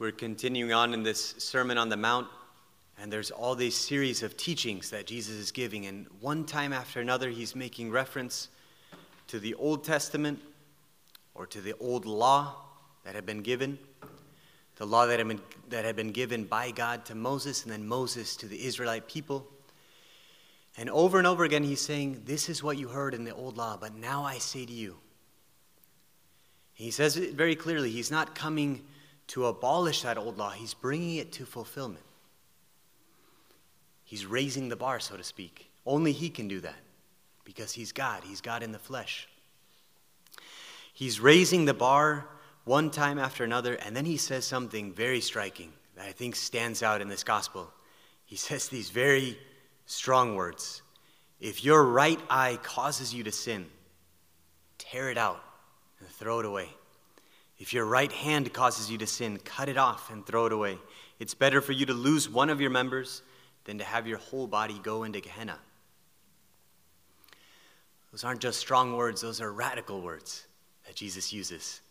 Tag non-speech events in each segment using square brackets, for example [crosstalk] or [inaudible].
We're continuing on in this Sermon on the Mount, and there's all these series of teachings that Jesus is giving. And one time after another, he's making reference to the Old Testament or to the old law that had been given, the law that had been, that had been given by God to Moses, and then Moses to the Israelite people. And over and over again, he's saying, This is what you heard in the old law, but now I say to you. He says it very clearly. He's not coming to abolish that old law, he's bringing it to fulfillment. He's raising the bar, so to speak. Only he can do that because he's God, he's God in the flesh. He's raising the bar one time after another, and then he says something very striking that I think stands out in this gospel. He says these very strong words If your right eye causes you to sin, tear it out and throw it away. If your right hand causes you to sin, cut it off and throw it away. It's better for you to lose one of your members than to have your whole body go into Gehenna. Those aren't just strong words, those are radical words that Jesus uses.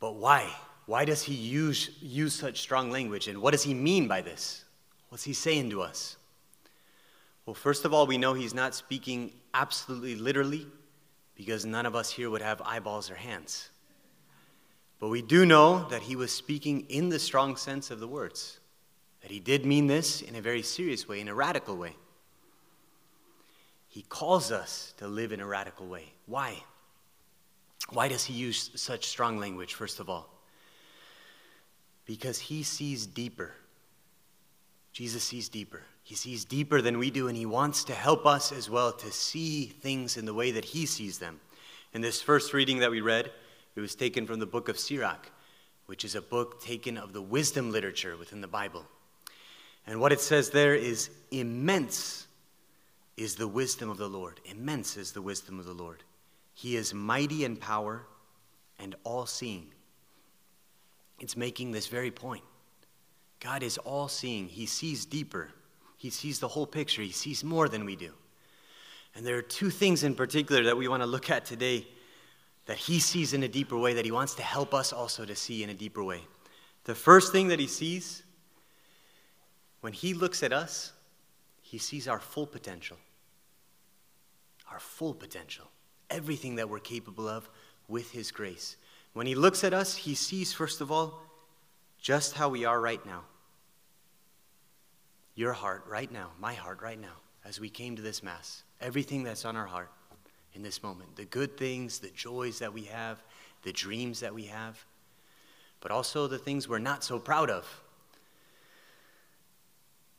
But why? Why does he use, use such strong language? And what does he mean by this? What's he saying to us? Well, first of all, we know he's not speaking absolutely literally because none of us here would have eyeballs or hands. But we do know that he was speaking in the strong sense of the words, that he did mean this in a very serious way, in a radical way. He calls us to live in a radical way. Why? Why does he use such strong language, first of all? Because he sees deeper. Jesus sees deeper. He sees deeper than we do, and he wants to help us as well to see things in the way that he sees them. In this first reading that we read, it was taken from the book of Sirach, which is a book taken of the wisdom literature within the Bible. And what it says there is immense is the wisdom of the Lord. Immense is the wisdom of the Lord. He is mighty in power and all seeing. It's making this very point. God is all seeing, He sees deeper, He sees the whole picture, He sees more than we do. And there are two things in particular that we want to look at today that he sees in a deeper way, that he wants to help us also to see in a deeper way. The first thing that he sees, when he looks at us, he sees our full potential. Our full potential. Everything that we're capable of with his grace. When he looks at us, he sees, first of all, just how we are right now. Your heart right now, my heart right now, as we came to this Mass. Everything that's on our heart in this moment the good things, the joys that we have, the dreams that we have, but also the things we're not so proud of,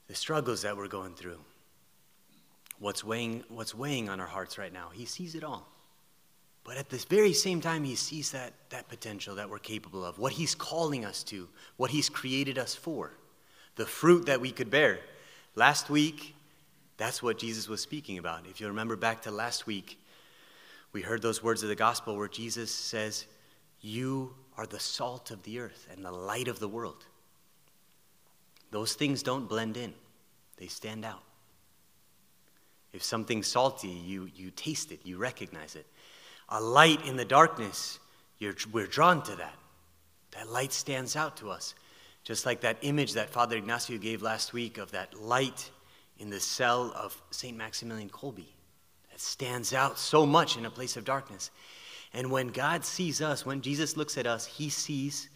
the struggles that we're going through, what's weighing, what's weighing on our hearts right now. He sees it all. But at this very same time, he sees that, that potential that we're capable of, what he's calling us to, what he's created us for, the fruit that we could bear. Last week, that's what Jesus was speaking about. If you remember back to last week, we heard those words of the gospel where Jesus says, You are the salt of the earth and the light of the world. Those things don't blend in, they stand out. If something's salty, you, you taste it, you recognize it. A light in the darkness, we're drawn to that. That light stands out to us. Just like that image that Father Ignacio gave last week of that light in the cell of St. Maximilian Kolbe that stands out so much in a place of darkness. And when God sees us, when Jesus looks at us, he sees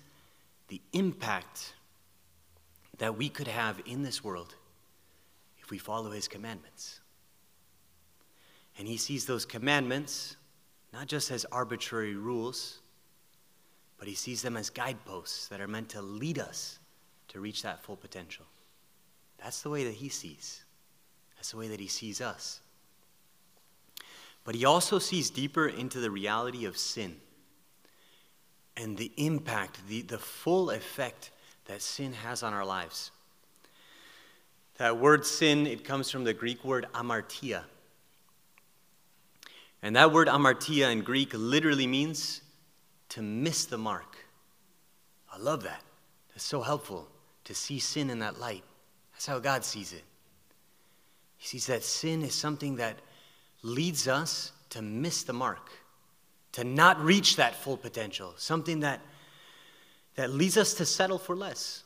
the impact that we could have in this world if we follow his commandments. And he sees those commandments not just as arbitrary rules, but he sees them as guideposts that are meant to lead us to reach that full potential. That's the way that he sees. That's the way that he sees us. But he also sees deeper into the reality of sin and the impact, the, the full effect that sin has on our lives. That word sin, it comes from the Greek word amartia. And that word amartia in Greek literally means to miss the mark. I love that. That's so helpful to see sin in that light. That's how God sees it. He sees that sin is something that leads us to miss the mark, to not reach that full potential, something that that leads us to settle for less,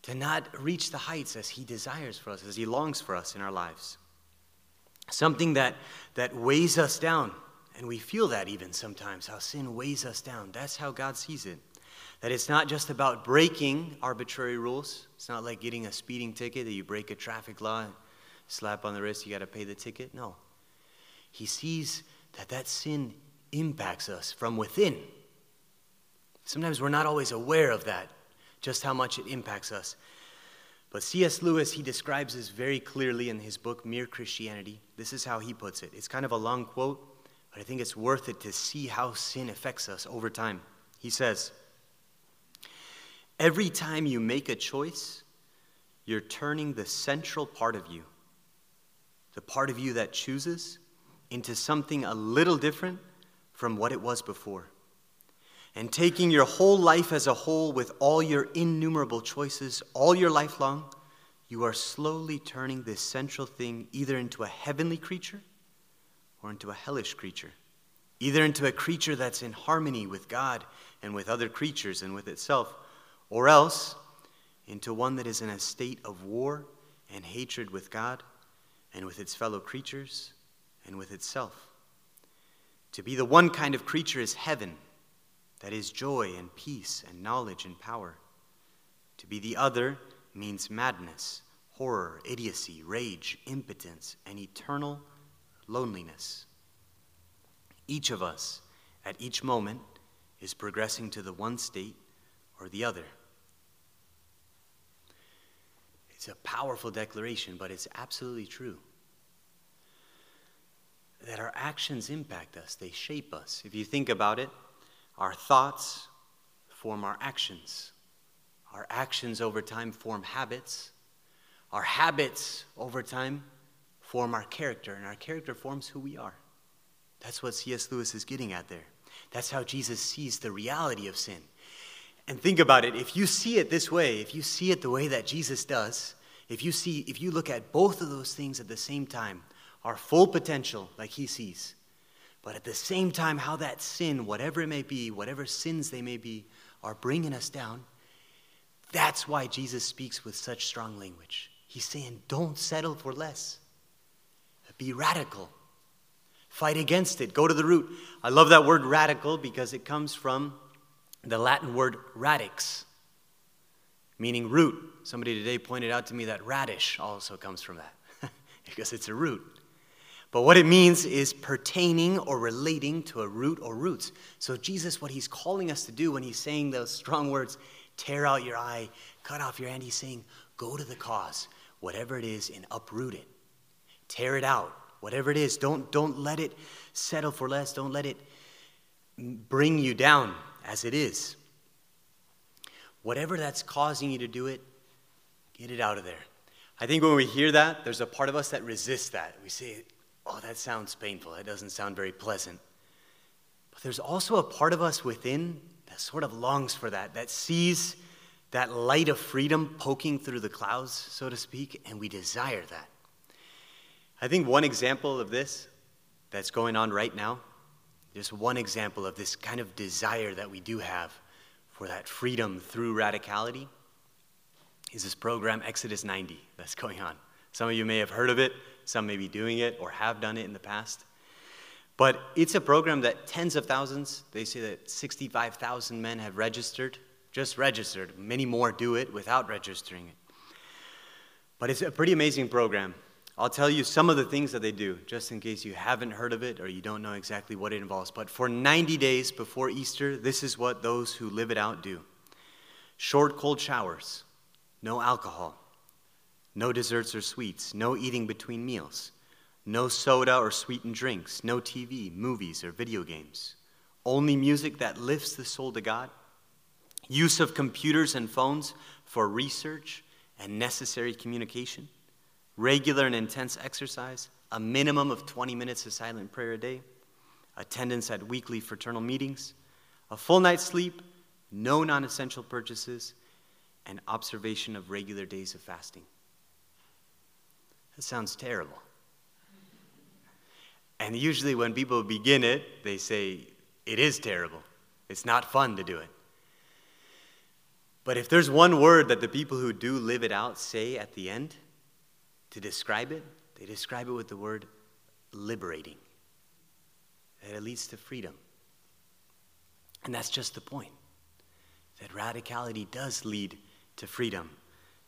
to not reach the heights as He desires for us, as He longs for us in our lives. Something that, that weighs us down, and we feel that even sometimes, how sin weighs us down. That's how God sees it. That it's not just about breaking arbitrary rules. It's not like getting a speeding ticket that you break a traffic law, slap on the wrist, you got to pay the ticket. No. He sees that that sin impacts us from within. Sometimes we're not always aware of that, just how much it impacts us. But C.S. Lewis, he describes this very clearly in his book, Mere Christianity. This is how he puts it. It's kind of a long quote, but I think it's worth it to see how sin affects us over time. He says, Every time you make a choice, you're turning the central part of you, the part of you that chooses, into something a little different from what it was before. And taking your whole life as a whole with all your innumerable choices, all your life long, you are slowly turning this central thing either into a heavenly creature or into a hellish creature, either into a creature that's in harmony with God and with other creatures and with itself, or else into one that is in a state of war and hatred with God and with its fellow creatures and with itself. To be the one kind of creature is heaven, that is joy and peace and knowledge and power. To be the other means madness, horror, idiocy, rage, impotence, and eternal loneliness. Each of us, at each moment, is progressing to the one state or the other. It's a powerful declaration, but it's absolutely true that our actions impact us, they shape us. If you think about it, our thoughts form our actions. Our actions over time form habits. Our habits over time form our character, and our character forms who we are. That's what C.S. Lewis is getting at there. That's how Jesus sees the reality of sin. And think about it if you see it this way, if you see it the way that Jesus does, if you see if you look at both of those things at the same time, our full potential like he sees. But at the same time, how that sin, whatever it may be, whatever sins they may be, are bringing us down, that's why Jesus speaks with such strong language. He's saying, don't settle for less. Be radical. Fight against it. Go to the root. I love that word radical because it comes from the Latin word radix, meaning root. Somebody today pointed out to me that radish also comes from that [laughs] because it's a root. But what it means is pertaining or relating to a root or roots. So, Jesus, what he's calling us to do when he's saying those strong words, tear out your eye, cut off your hand, he's saying, go to the cause, whatever it is, and uproot it. Tear it out, whatever it is. Don't, don't let it settle for less. Don't let it bring you down as it is. Whatever that's causing you to do it, get it out of there. I think when we hear that, there's a part of us that resists that. We say, oh, that sounds painful. That doesn't sound very pleasant. But there's also a part of us within that sort of longs for that, that sees that light of freedom poking through the clouds, so to speak, and we desire that. I think one example of this that's going on right now, just one example of this kind of desire that we do have for that freedom through radicality, is this program Exodus 90 that's going on. Some of you may have heard of it. Some may be doing it or have done it in the past. But it's a program that tens of thousands, they say that 65,000 men have registered, just registered. Many more do it without registering it. But it's a pretty amazing program. I'll tell you some of the things that they do, just in case you haven't heard of it or you don't know exactly what it involves. But for 90 days before Easter, this is what those who live it out do short, cold showers, no alcohol, no desserts or sweets, no eating between meals, no soda or sweetened drinks, no TV, movies, or video games. Only music that lifts the soul to God. Use of computers and phones for research and necessary communication. Regular and intense exercise. A minimum of 20 minutes of silent prayer a day. Attendance at weekly fraternal meetings. A full night's sleep. No non essential purchases. And observation of regular days of fasting. That sounds terrible. And usually, when people begin it, they say, It is terrible. It's not fun to do it. But if there's one word that the people who do live it out say at the end to describe it, they describe it with the word liberating. That it leads to freedom. And that's just the point. That radicality does lead to freedom.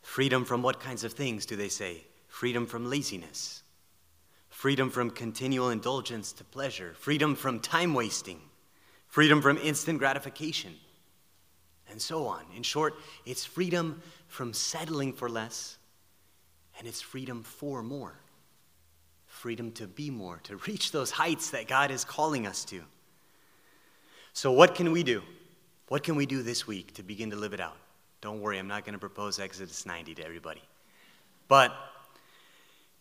Freedom from what kinds of things do they say? Freedom from laziness. Freedom from continual indulgence to pleasure. Freedom from time wasting. Freedom from instant gratification and so on. In short, it's freedom from settling for less, and it's freedom for more. Freedom to be more, to reach those heights that God is calling us to. So, what can we do? What can we do this week to begin to live it out? Don't worry, I'm not going to propose Exodus 90 to everybody. But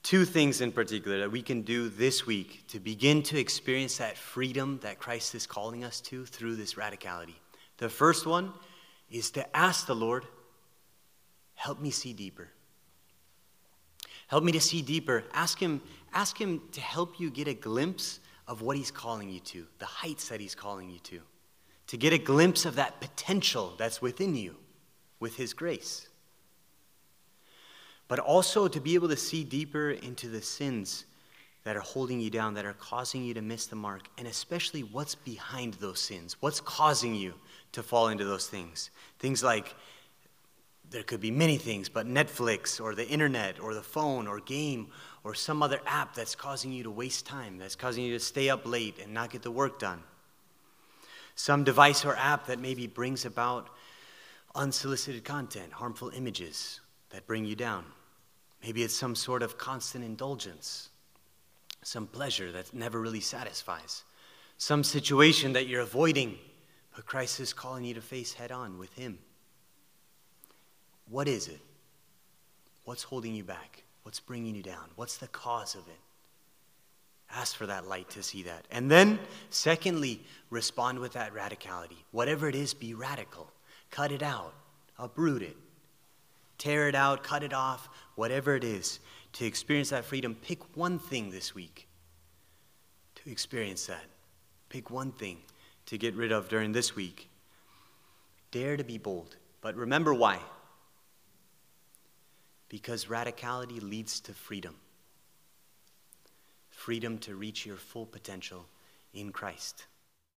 two things in particular that we can do this week to begin to experience that freedom that Christ is calling us to through this radicality. The first one is to ask the Lord, help me see deeper. Help me to see deeper. Ask him, ask him to help you get a glimpse of what he's calling you to, the heights that he's calling you to, to get a glimpse of that potential that's within you with his grace. But also to be able to see deeper into the sins that are holding you down, that are causing you to miss the mark, and especially what's behind those sins. What's causing you to fall into those things? Things like there could be many things, but Netflix or the internet or the phone or game or some other app that's causing you to waste time, that's causing you to stay up late and not get the work done. Some device or app that maybe brings about unsolicited content, harmful images that bring you down. Maybe it's some sort of constant indulgence some pleasure that never really satisfies, some situation that you're avoiding, but Christ is calling you to face head on with Him. What is it? What's holding you back? What's bringing you down? What's the cause of it? Ask for that light to see that. And then, secondly, respond with that radicality. Whatever it is, be radical. Cut it out, uproot it, tear it out, cut it off, whatever it is to experience that freedom, pick one thing this week to experience that. Pick one thing to get rid of during this week. Dare to be bold, but remember why. Because radicality leads to freedom freedom to reach your full potential in Christ.